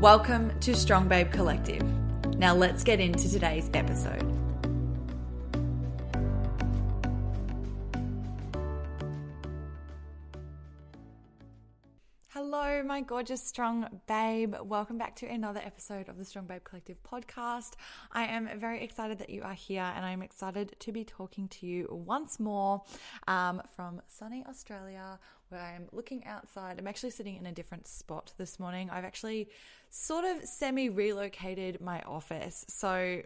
Welcome to Strong Babe Collective. Now let's get into today's episode. Hello, my gorgeous strong babe. Welcome back to another episode of the Strong Babe Collective podcast. I am very excited that you are here and I'm excited to be talking to you once more um, from sunny Australia where I'm looking outside. I'm actually sitting in a different spot this morning. I've actually sort of semi relocated my office. So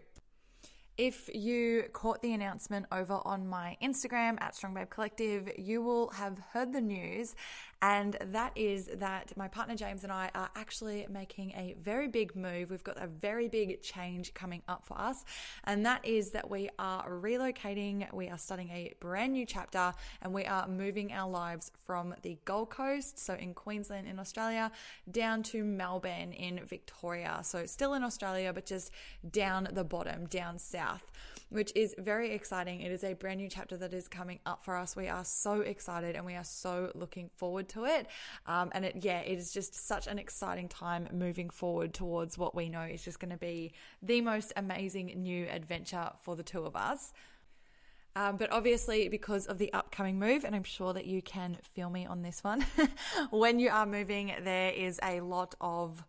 if you caught the announcement over on my Instagram at Strong Babe Collective, you will have heard the news and that is that my partner James and I are actually making a very big move. We've got a very big change coming up for us, and that is that we are relocating. We are starting a brand new chapter, and we are moving our lives from the Gold Coast, so in Queensland in Australia, down to Melbourne in Victoria. So still in Australia, but just down the bottom, down south which is very exciting. It is a brand new chapter that is coming up for us. We are so excited and we are so looking forward to it. Um, and it, yeah, it is just such an exciting time moving forward towards what we know is just going to be the most amazing new adventure for the two of us. Um, but obviously, because of the upcoming move, and I'm sure that you can feel me on this one, when you are moving, there is a lot of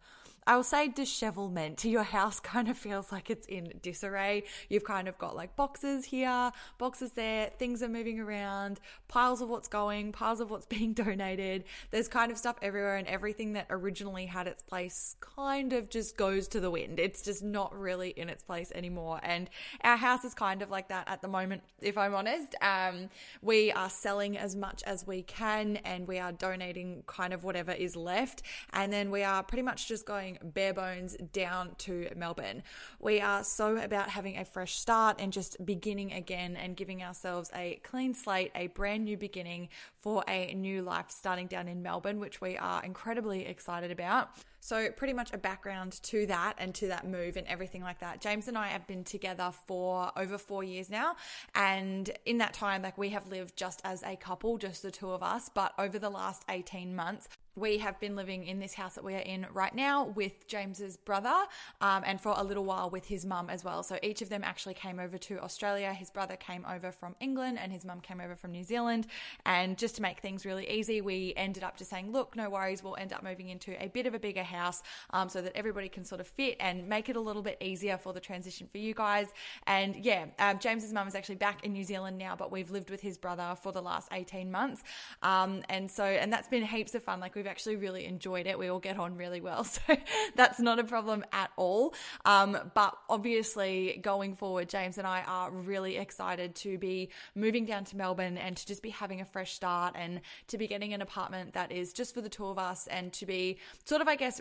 I will say dishevelment. Your house kind of feels like it's in disarray. You've kind of got like boxes here, boxes there, things are moving around, piles of what's going, piles of what's being donated. There's kind of stuff everywhere, and everything that originally had its place kind of just goes to the wind. It's just not really in its place anymore. And our house is kind of like that at the moment, if I'm honest. Um, we are selling as much as we can, and we are donating kind of whatever is left. And then we are pretty much just going bare bones down to Melbourne. We are so about having a fresh start and just beginning again and giving ourselves a clean slate, a brand new beginning for a new life starting down in Melbourne, which we are incredibly excited about. So, pretty much a background to that and to that move and everything like that. James and I have been together for over four years now. And in that time, like we have lived just as a couple, just the two of us. But over the last 18 months, we have been living in this house that we are in right now with James's brother um, and for a little while with his mum as well. So each of them actually came over to Australia. His brother came over from England and his mum came over from New Zealand. And just to make things really easy, we ended up just saying, look, no worries, we'll end up moving into a bit of a bigger house um, so that everybody can sort of fit and make it a little bit easier for the transition for you guys. And yeah, um, James's mum is actually back in New Zealand now, but we've lived with his brother for the last 18 months. Um, and so, and that's been heaps of fun. Like we've actually really enjoyed it. We all get on really well. So that's not a problem at all. Um, but obviously, going forward, James and I are really excited to be moving down to Melbourne and to just be having a fresh start and to be getting an apartment that is just for the two of us and to be sort of, I guess,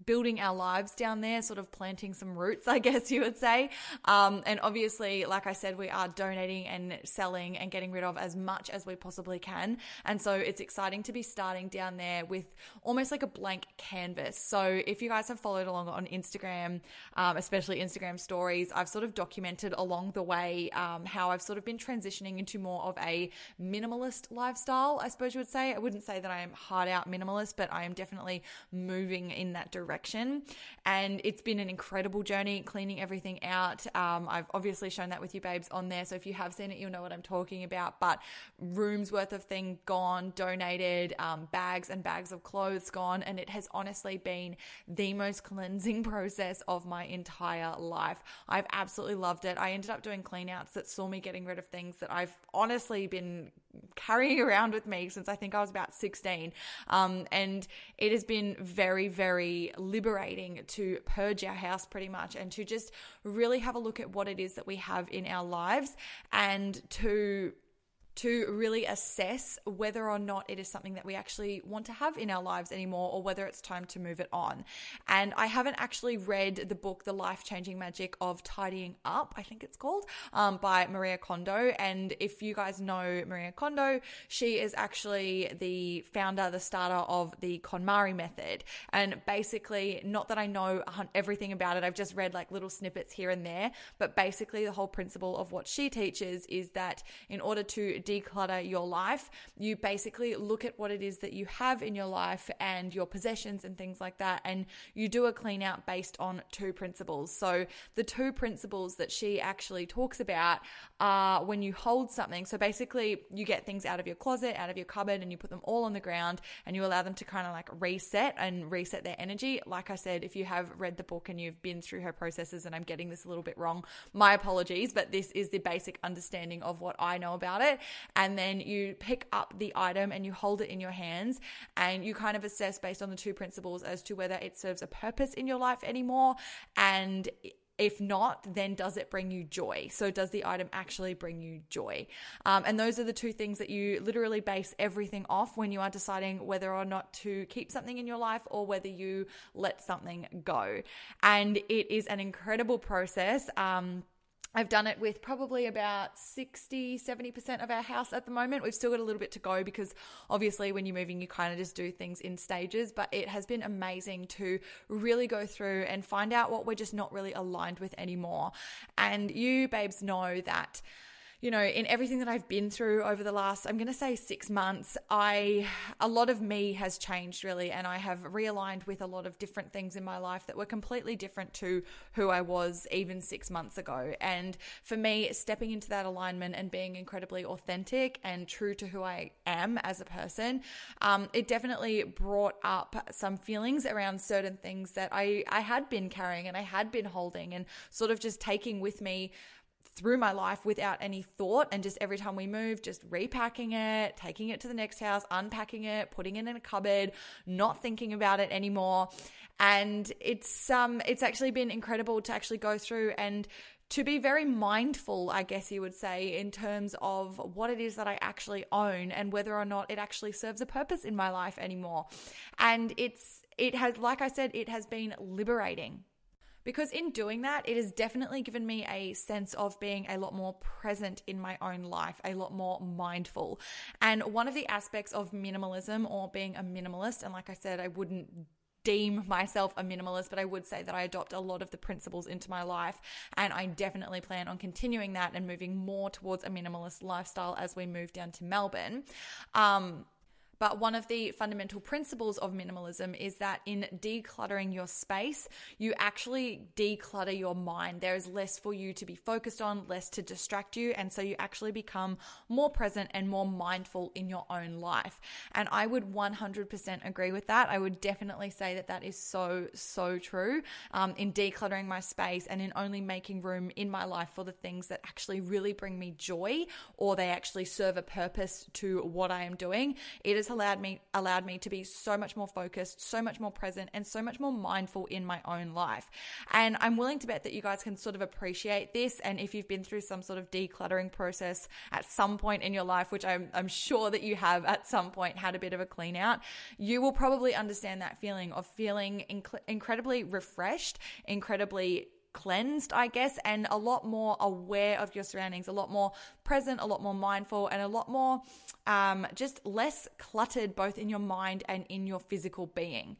building our lives down there, sort of planting some roots, I guess you would say. Um, and obviously, like I said, we are donating and selling and getting rid of as much as we possibly can. And so it's exciting to be starting down there with almost like a blank canvas. So if you guys have followed along on Instagram, um, especially Instagram stories, I've sort of documented along the way um, how I've sort of been transitioning into more of a minimalist lifestyle, I suppose you would say. I wouldn't say that I am hard out minimalist, but I am definitely moving in that that And it's been an incredible journey cleaning everything out. Um, I've obviously shown that with you babes on there. So if you have seen it, you'll know what I'm talking about. But rooms worth of thing gone, donated, um, bags and bags of clothes gone. And it has honestly been the most cleansing process of my entire life. I've absolutely loved it. I ended up doing clean outs that saw me getting rid of things that I've honestly been carrying around with me since I think I was about 16. Um, and it has been very, very liberating to purge our house pretty much and to just really have a look at what it is that we have in our lives and to to really assess whether or not it is something that we actually want to have in our lives anymore or whether it's time to move it on. And I haven't actually read the book, The Life Changing Magic of Tidying Up, I think it's called, um, by Maria Kondo. And if you guys know Maria Kondo, she is actually the founder, the starter of the KonMari method. And basically, not that I know everything about it, I've just read like little snippets here and there, but basically, the whole principle of what she teaches is that in order to declutter your life, you basically look at what it is that you have in your life and your possessions and things like that, and you do a clean out based on two principles. So, the two principles that she actually talks about are when you hold something. So, basically, you get things out of your closet, out of your cupboard, and you put them all on the ground and you allow them to kind of like reset and reset their energy. Like I said, if you have read the book and you've been through her processes, and I'm getting this a little bit wrong, my apologies, but this is the basic understanding of what I know about it and then you pick up the item and you hold it in your hands and you kind of assess based on the two principles as to whether it serves a purpose in your life anymore and if not, then does it bring you joy? So, does the item actually bring you joy? Um, and those are the two things that you literally base everything off when you are deciding whether or not to keep something in your life or whether you let something go. And it is an incredible process. Um, I've done it with probably about 60, 70% of our house at the moment. We've still got a little bit to go because obviously when you're moving, you kind of just do things in stages, but it has been amazing to really go through and find out what we're just not really aligned with anymore. And you, babes, know that you know, in everything that I've been through over the last, I'm going to say six months, I, a lot of me has changed really. And I have realigned with a lot of different things in my life that were completely different to who I was even six months ago. And for me, stepping into that alignment and being incredibly authentic and true to who I am as a person, um, it definitely brought up some feelings around certain things that I, I had been carrying and I had been holding and sort of just taking with me through my life without any thought and just every time we move just repacking it taking it to the next house unpacking it putting it in a cupboard not thinking about it anymore and it's um it's actually been incredible to actually go through and to be very mindful, I guess you would say, in terms of what it is that I actually own and whether or not it actually serves a purpose in my life anymore. And it's, it has, like I said, it has been liberating because in doing that, it has definitely given me a sense of being a lot more present in my own life, a lot more mindful. And one of the aspects of minimalism or being a minimalist, and like I said, I wouldn't deem myself a minimalist, but I would say that I adopt a lot of the principles into my life. And I definitely plan on continuing that and moving more towards a minimalist lifestyle as we move down to Melbourne. Um, but one of the fundamental principles of minimalism is that in decluttering your space, you actually declutter your mind. There is less for you to be focused on, less to distract you. And so you actually become more present and more mindful in your own life. And I would 100% agree with that. I would definitely say that that is so, so true um, in decluttering my space and in only making room in my life for the things that actually really bring me joy or they actually serve a purpose to what I am doing. It is allowed me allowed me to be so much more focused, so much more present, and so much more mindful in my own life. And I'm willing to bet that you guys can sort of appreciate this. And if you've been through some sort of decluttering process at some point in your life, which I'm, I'm sure that you have at some point had a bit of a clean out, you will probably understand that feeling of feeling inc- incredibly refreshed, incredibly cleansed, I guess, and a lot more aware of your surroundings, a lot more present, a lot more mindful, and a lot more um, just less cluttered both in your mind and in your physical being.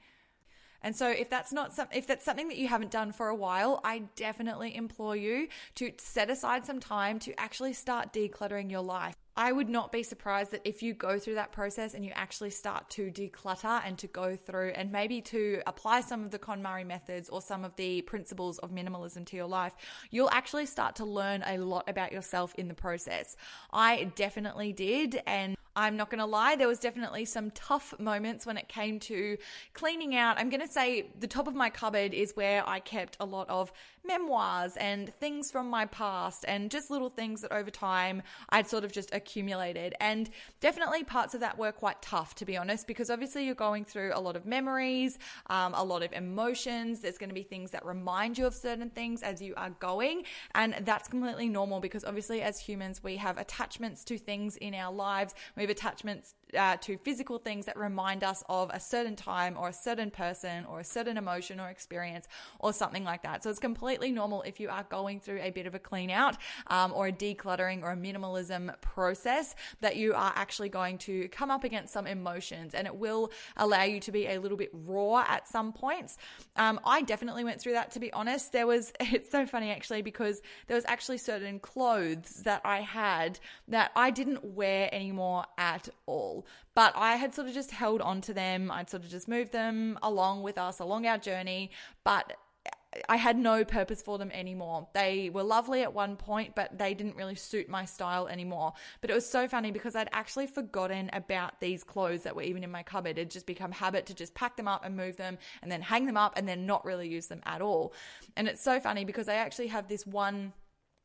And so if that's not some, if that's something that you haven't done for a while, I definitely implore you to set aside some time to actually start decluttering your life. I would not be surprised that if you go through that process and you actually start to declutter and to go through and maybe to apply some of the KonMari methods or some of the principles of minimalism to your life, you'll actually start to learn a lot about yourself in the process. I definitely did. And I'm not going to lie, there was definitely some tough moments when it came to cleaning out. I'm going to say the top of my cupboard is where I kept a lot of memoirs and things from my past and just little things that over time I'd sort of just accumulated. And definitely parts of that were quite tough, to be honest, because obviously you're going through a lot of memories, um, a lot of emotions. There's going to be things that remind you of certain things as you are going. And that's completely normal because obviously as humans, we have attachments to things in our lives. We have attachments uh, to physical things that remind us of a certain time or a certain person or a certain emotion or experience or something like that. So it's completely normal if you are going through a bit of a clean out um, or a decluttering or a minimalism process that you are actually going to come up against some emotions and it will allow you to be a little bit raw at some points. Um, I definitely went through that to be honest. There was, it's so funny actually because there was actually certain clothes that I had that I didn't wear anymore at all. But I had sort of just held on to them. I'd sort of just moved them along with us along our journey. But I had no purpose for them anymore. They were lovely at one point, but they didn't really suit my style anymore. But it was so funny because I'd actually forgotten about these clothes that were even in my cupboard. It'd just become habit to just pack them up and move them and then hang them up and then not really use them at all. And it's so funny because I actually have this one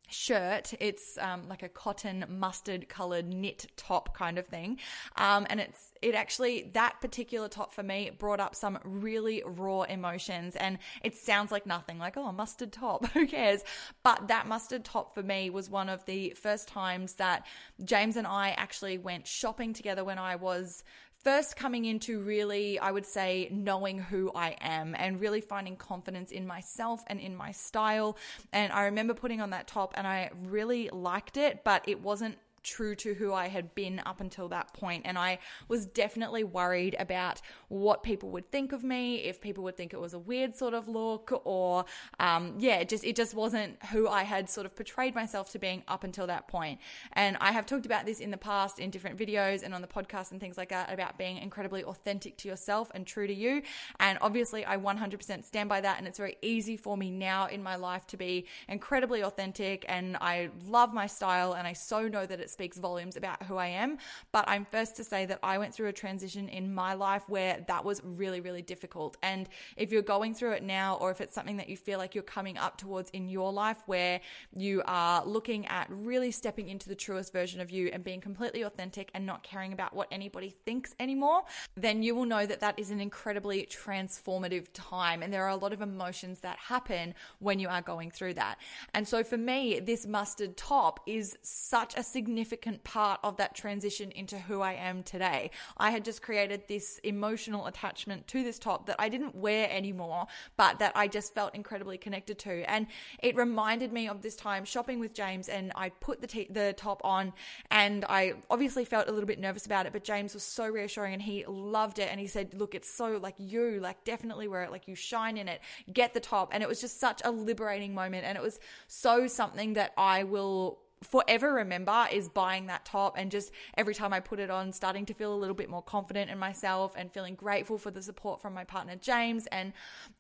shirt. It's um, like a cotton mustard colored knit top kind of thing. Um, and it's, it actually, that particular top for me brought up some really raw emotions. And it sounds like nothing, like, oh, mustard top, who cares? But that mustard top for me was one of the first times that James and I actually went shopping together when I was first coming into really, I would say, knowing who I am and really finding confidence in myself and in my style. And I remember putting on that top and I really liked it, but it wasn't true to who I had been up until that point. And I was definitely worried about what people would think of me, if people would think it was a weird sort of look, or um, yeah, it just it just wasn't who I had sort of portrayed myself to being up until that point. And I have talked about this in the past in different videos and on the podcast and things like that about being incredibly authentic to yourself and true to you. And obviously, I 100% stand by that. And it's very easy for me now in my life to be incredibly authentic. And I love my style, and I so know that it's speaks volumes about who I am. But I'm first to say that I went through a transition in my life where that was really, really difficult. And if you're going through it now, or if it's something that you feel like you're coming up towards in your life where you are looking at really stepping into the truest version of you and being completely authentic and not caring about what anybody thinks anymore, then you will know that that is an incredibly transformative time. And there are a lot of emotions that happen when you are going through that. And so for me, this mustard top is such a significant significant part of that transition into who I am today. I had just created this emotional attachment to this top that I didn't wear anymore, but that I just felt incredibly connected to. And it reminded me of this time shopping with James and I put the, t- the top on and I obviously felt a little bit nervous about it, but James was so reassuring and he loved it. And he said, look, it's so like you, like definitely wear it, like you shine in it, get the top. And it was just such a liberating moment. And it was so something that I will forever remember is buying that top and just every time I put it on, starting to feel a little bit more confident in myself and feeling grateful for the support from my partner James. And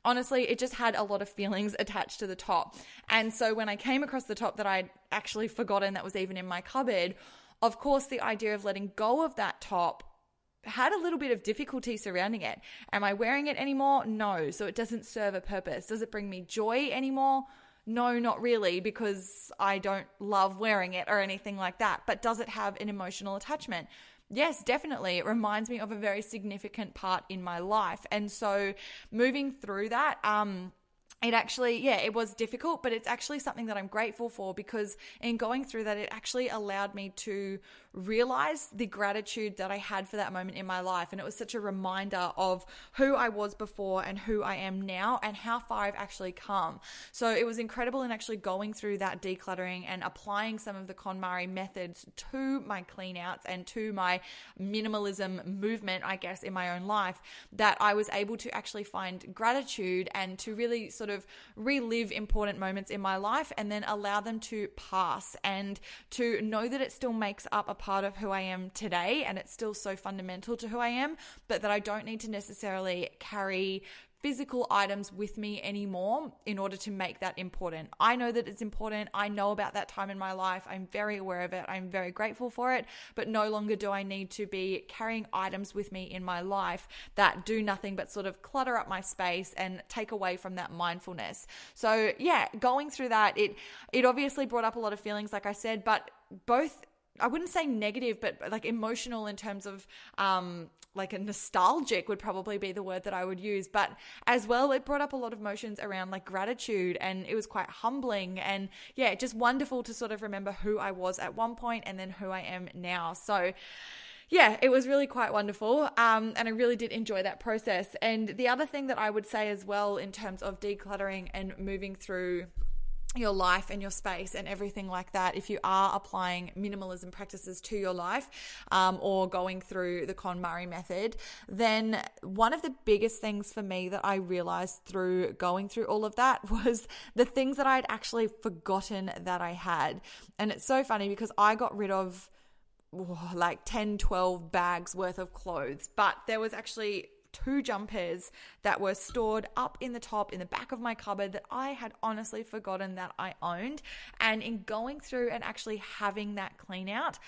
honestly, it just had a lot of feelings attached to the top. And so when I came across the top that I'd actually forgotten that was even in my cupboard, of course, the idea of letting go of that top had a little bit of difficulty surrounding it. Am I wearing it anymore? No. So it doesn't serve a purpose. Does it bring me joy anymore? No, not really, because I don't love wearing it or anything like that. But does it have an emotional attachment? Yes, definitely. It reminds me of a very significant part in my life. And so moving through that, um, it actually, yeah, it was difficult, but it's actually something that I'm grateful for because in going through that, it actually allowed me to realize the gratitude that I had for that moment in my life. And it was such a reminder of who I was before and who I am now and how far I've actually come. So it was incredible in actually going through that decluttering and applying some of the KonMari methods to my clean outs and to my minimalism movement, I guess, in my own life that I was able to actually find gratitude and to really sort of relive important moments in my life and then allow them to pass and to know that it still makes up a part of who I am today and it's still so fundamental to who I am, but that I don't need to necessarily carry physical items with me anymore in order to make that important. I know that it's important. I know about that time in my life. I'm very aware of it. I'm very grateful for it, but no longer do I need to be carrying items with me in my life that do nothing but sort of clutter up my space and take away from that mindfulness. So, yeah, going through that, it it obviously brought up a lot of feelings like I said, but both I wouldn't say negative, but like emotional in terms of um, like a nostalgic would probably be the word that I would use. But as well, it brought up a lot of emotions around like gratitude and it was quite humbling and yeah, just wonderful to sort of remember who I was at one point and then who I am now. So, yeah, it was really quite wonderful. Um, and I really did enjoy that process. And the other thing that I would say as well, in terms of decluttering and moving through your life and your space and everything like that if you are applying minimalism practices to your life um, or going through the KonMari method then one of the biggest things for me that i realized through going through all of that was the things that i had actually forgotten that i had. And it's so funny because i got rid of like 10 12 bags worth of clothes but there was actually two jumpers that were stored up in the top in the back of my cupboard that I had honestly forgotten that I owned. And in going through and actually having that clean out,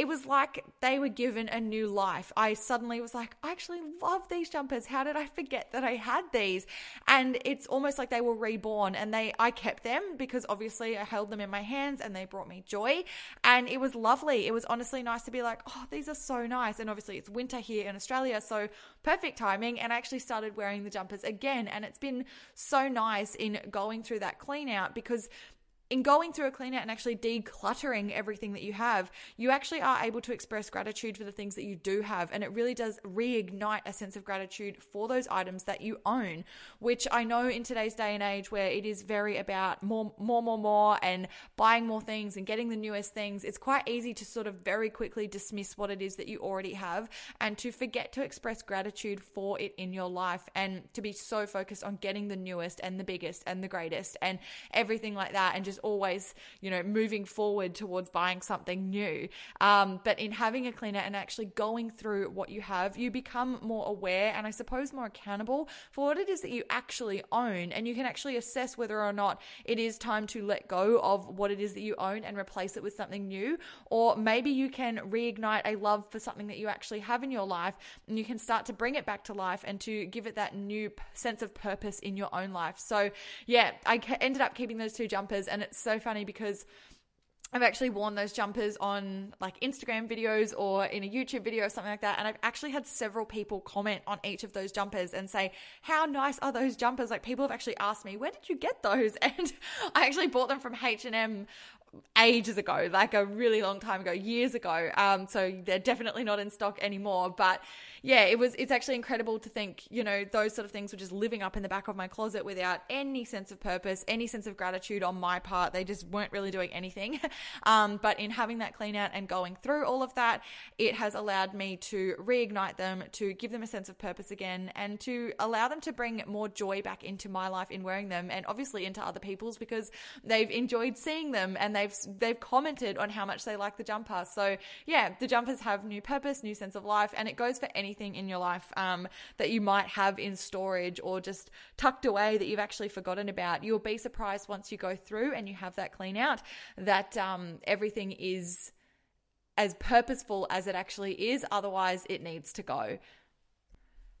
it was like they were given a new life. I suddenly was like, I actually love these jumpers. How did I forget that I had these? And it's almost like they were reborn and they I kept them because obviously I held them in my hands and they brought me joy. And it was lovely. It was honestly nice to be like, oh, these are so nice. And obviously it's winter here in Australia, so perfect timing. And I actually started wearing the jumpers again. And it's been so nice in going through that clean out because in going through a clean out and actually decluttering everything that you have, you actually are able to express gratitude for the things that you do have. And it really does reignite a sense of gratitude for those items that you own, which I know in today's day and age where it is very about more, more, more, more and buying more things and getting the newest things, it's quite easy to sort of very quickly dismiss what it is that you already have and to forget to express gratitude for it in your life and to be so focused on getting the newest and the biggest and the greatest and everything like that and just always, you know, moving forward towards buying something new. Um, but in having a cleaner and actually going through what you have, you become more aware and I suppose more accountable for what it is that you actually own. And you can actually assess whether or not it is time to let go of what it is that you own and replace it with something new. Or maybe you can reignite a love for something that you actually have in your life and you can start to bring it back to life and to give it that new sense of purpose in your own life. So, yeah, I ended up keeping those two jumpers and it's so funny because I've actually worn those jumpers on like Instagram videos or in a YouTube video or something like that. And I've actually had several people comment on each of those jumpers and say, How nice are those jumpers? Like people have actually asked me, Where did you get those? And I actually bought them from H&M ages ago, like a really long time ago, years ago. Um, so they're definitely not in stock anymore. But yeah, it was. It's actually incredible to think, you know, those sort of things were just living up in the back of my closet without any sense of purpose, any sense of gratitude on my part. They just weren't really doing anything. Um, but in having that clean out and going through all of that, it has allowed me to reignite them, to give them a sense of purpose again, and to allow them to bring more joy back into my life in wearing them, and obviously into other people's because they've enjoyed seeing them and they've they've commented on how much they like the jumper. So yeah, the jumpers have new purpose, new sense of life, and it goes for anything in your life um, that you might have in storage or just tucked away that you've actually forgotten about. You'll be surprised once you go through and you have that clean out that um, everything is as purposeful as it actually is. Otherwise, it needs to go.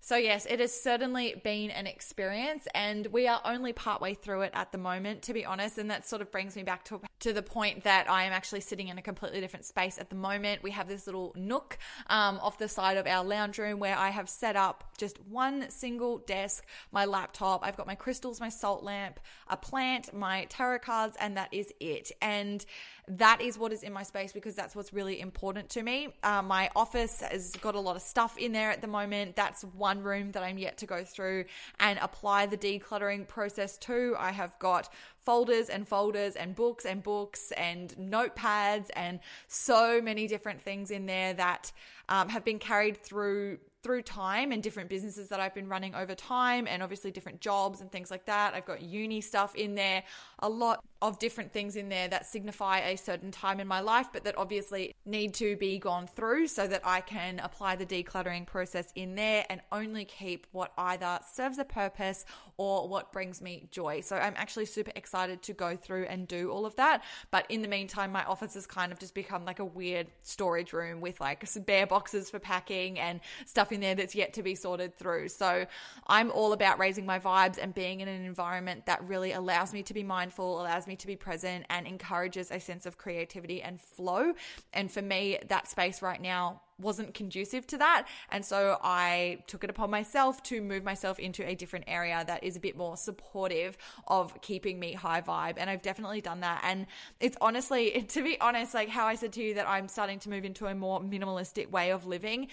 So, yes, it has certainly been an experience, and we are only partway through it at the moment, to be honest. And that sort of brings me back to, to the point that I am actually sitting in a completely different space at the moment. We have this little nook um, off the side of our lounge room where I have set up just one single desk, my laptop, I've got my crystals, my salt lamp, a plant, my tarot cards, and that is it. And that is what is in my space because that's what's really important to me. Uh, my office has got a lot of stuff in there at the moment. That's one room that I'm yet to go through and apply the decluttering process to. I have got folders and folders and books and books and notepads and so many different things in there that um, have been carried through through time and different businesses that I've been running over time, and obviously different jobs and things like that. I've got uni stuff in there, a lot of different things in there that signify a certain time in my life, but that obviously need to be gone through so that I can apply the decluttering process in there and only keep what either serves a purpose or what brings me joy. So I'm actually super excited to go through and do all of that. But in the meantime, my office has kind of just become like a weird storage room with like some bare boxes for packing and stuff in there that's yet to be sorted through. So I'm all about raising my vibes and being in an environment that really allows me to be mindful, allows me to be present, and encourages a sense of creativity and flow. And for me, that space right now wasn't conducive to that. And so I took it upon myself to move myself into a different area that is a bit more supportive of keeping me high vibe. And I've definitely done that. And it's honestly, to be honest, like how I said to you that I'm starting to move into a more minimalistic way of living,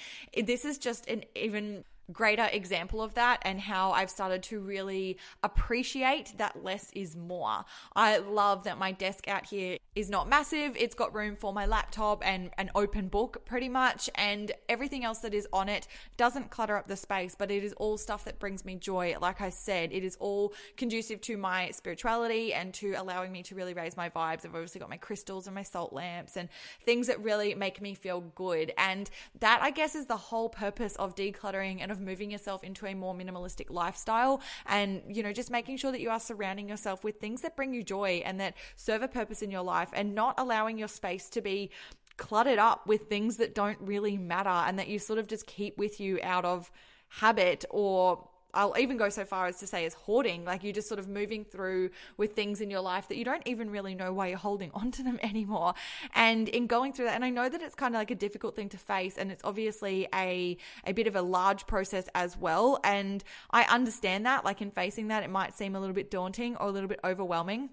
this is just an even greater example of that and how I've started to really appreciate that less is more. I love that my desk out here is not massive. It's got room for my laptop and an open book pretty much and everything else that is on it doesn't clutter up the space, but it is all stuff that brings me joy. Like I said, it is all conducive to my spirituality and to allowing me to really raise my vibes. I've obviously got my crystals and my salt lamps and things that really make me feel good. And that I guess is the whole purpose of decluttering and of moving yourself into a more minimalistic lifestyle and, you know, just making sure that you are surrounding yourself with things that bring you joy and that serve a purpose in your life and not allowing your space to be cluttered up with things that don't really matter and that you sort of just keep with you out of habit or I'll even go so far as to say is hoarding, like you're just sort of moving through with things in your life that you don't even really know why you're holding onto them anymore. And in going through that, and I know that it's kind of like a difficult thing to face, and it's obviously a a bit of a large process as well. And I understand that, like in facing that, it might seem a little bit daunting or a little bit overwhelming.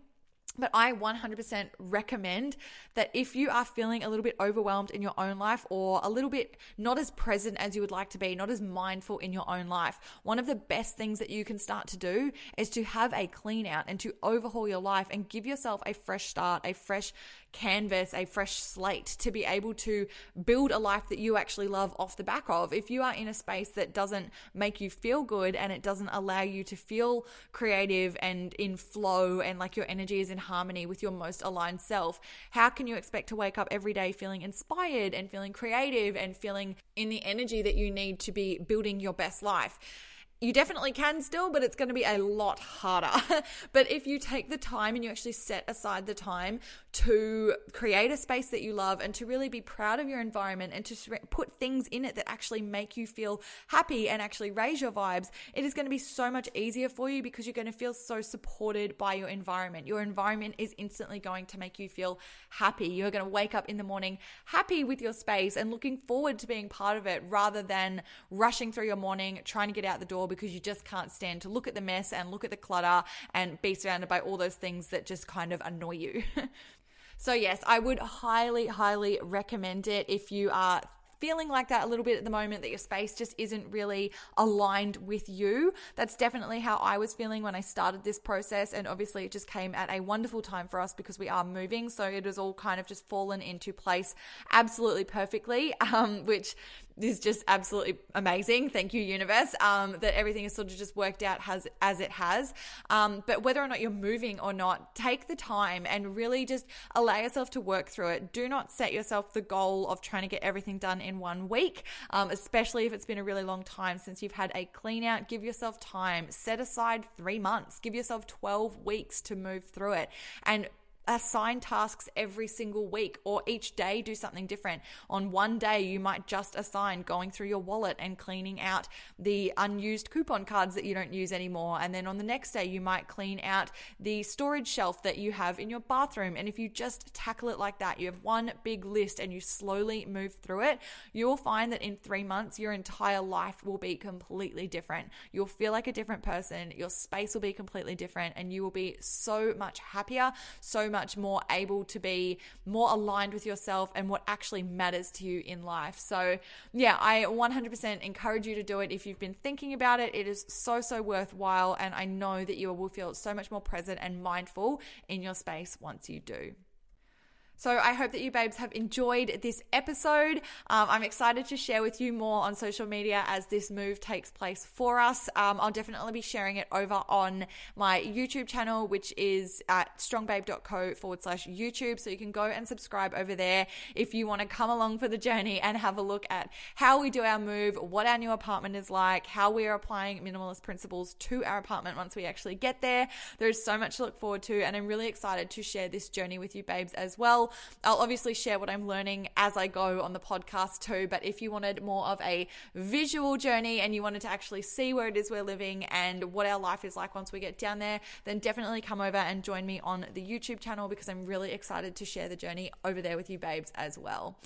But I 100% recommend that if you are feeling a little bit overwhelmed in your own life or a little bit not as present as you would like to be, not as mindful in your own life, one of the best things that you can start to do is to have a clean out and to overhaul your life and give yourself a fresh start, a fresh canvas, a fresh slate to be able to build a life that you actually love off the back of. If you are in a space that doesn't make you feel good and it doesn't allow you to feel creative and in flow and like your energy is in harmony with your most aligned self, how can you expect to wake up every day feeling inspired and feeling creative and feeling in the energy that you need to be building your best life? you definitely can still, but it's going to be a lot harder. but if you take the time and you actually set aside the time to create a space that you love and to really be proud of your environment and to put things in it that actually make you feel happy and actually raise your vibes, it is going to be so much easier for you because you're going to feel so supported by your environment. Your environment is instantly going to make you feel happy. You're going to wake up in the morning happy with your space and looking forward to being part of it rather than rushing through your morning trying to get out the door because you just can't stand to look at the mess and look at the clutter and be surrounded by all those things that just kind of annoy you. So, yes, I would highly, highly recommend it if you are feeling like that a little bit at the moment that your space just isn't really aligned with you. That's definitely how I was feeling when I started this process. And obviously, it just came at a wonderful time for us because we are moving. So it has all kind of just fallen into place absolutely perfectly, um, which is just absolutely amazing. Thank you, universe, um, that everything has sort of just worked out has as it has. Um, but whether or not you're moving or not, take the time and really just allow yourself to work through it. Do not set yourself the goal of trying to get everything done in one week, um, especially if it's been a really long time since you've had a clean out. Give yourself time. Set aside three months. Give yourself 12 weeks to move through it. And assign tasks every single week or each day do something different. On one day, you might just assign going through your wallet and cleaning out the unused coupon cards that you don't use anymore. And then on the next day, you might clean out the storage shelf that you have in your bathroom. And if you just tackle it like that, you have one big list and you slowly move through it, you will find that in three months, your entire life will be completely different. You'll feel like a different person, your space will be completely different, and you will be so much happier, so much more able to be more aligned with yourself and what actually matters to you in life. So, yeah, I 100% encourage you to do it if you've been thinking about it. It is so, so worthwhile. And I know that you will feel so much more present and mindful in your space once you do. So I hope that you babes have enjoyed this episode. Um, I'm excited to share with you more on social media as this move takes place for us. Um, I'll definitely be sharing it over on my YouTube channel, which is at strongbabe.co forward slash YouTube. So you can go and subscribe over there if you want to come along for the journey and have a look at how we do our move, what our new apartment is like, how we are applying minimalist principles to our apartment once we actually get there. There's so much to look forward to, and I'm really excited to share this journey with you, babes, as well. I'll obviously share what I'm learning as I go on the podcast too. But if you wanted more of a visual journey and you wanted to actually see where it is we're living and what our life is like once we get down there, then definitely come over and join me on the YouTube channel because I'm really excited to share the journey over there with you, babes, as well.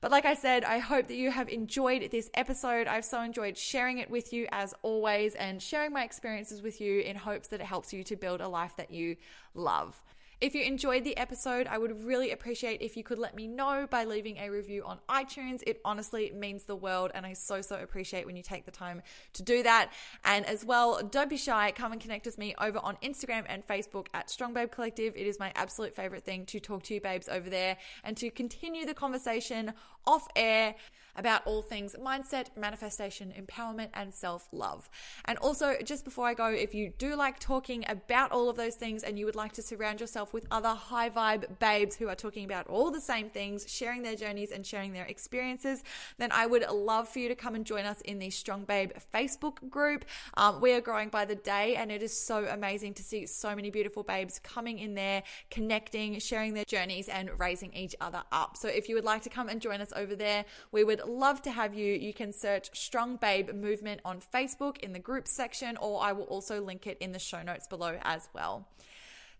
But like I said, I hope that you have enjoyed this episode. I've so enjoyed sharing it with you as always and sharing my experiences with you in hopes that it helps you to build a life that you love. If you enjoyed the episode, I would really appreciate if you could let me know by leaving a review on iTunes. It honestly means the world, and I so, so appreciate when you take the time to do that. And as well, don't be shy, come and connect with me over on Instagram and Facebook at Strong Babe Collective. It is my absolute favorite thing to talk to you babes over there and to continue the conversation off air about all things mindset, manifestation, empowerment, and self love. And also, just before I go, if you do like talking about all of those things and you would like to surround yourself with other high vibe babes who are talking about all the same things, sharing their journeys and sharing their experiences, then I would love for you to come and join us in the Strong Babe Facebook group. Um, we are growing by the day, and it is so amazing to see so many beautiful babes coming in there, connecting, sharing their journeys, and raising each other up. So if you would like to come and join us over there, we would love to have you. You can search Strong Babe Movement on Facebook in the group section, or I will also link it in the show notes below as well.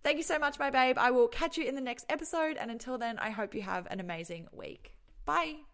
Thank you so much, my babe. I will catch you in the next episode. And until then, I hope you have an amazing week. Bye.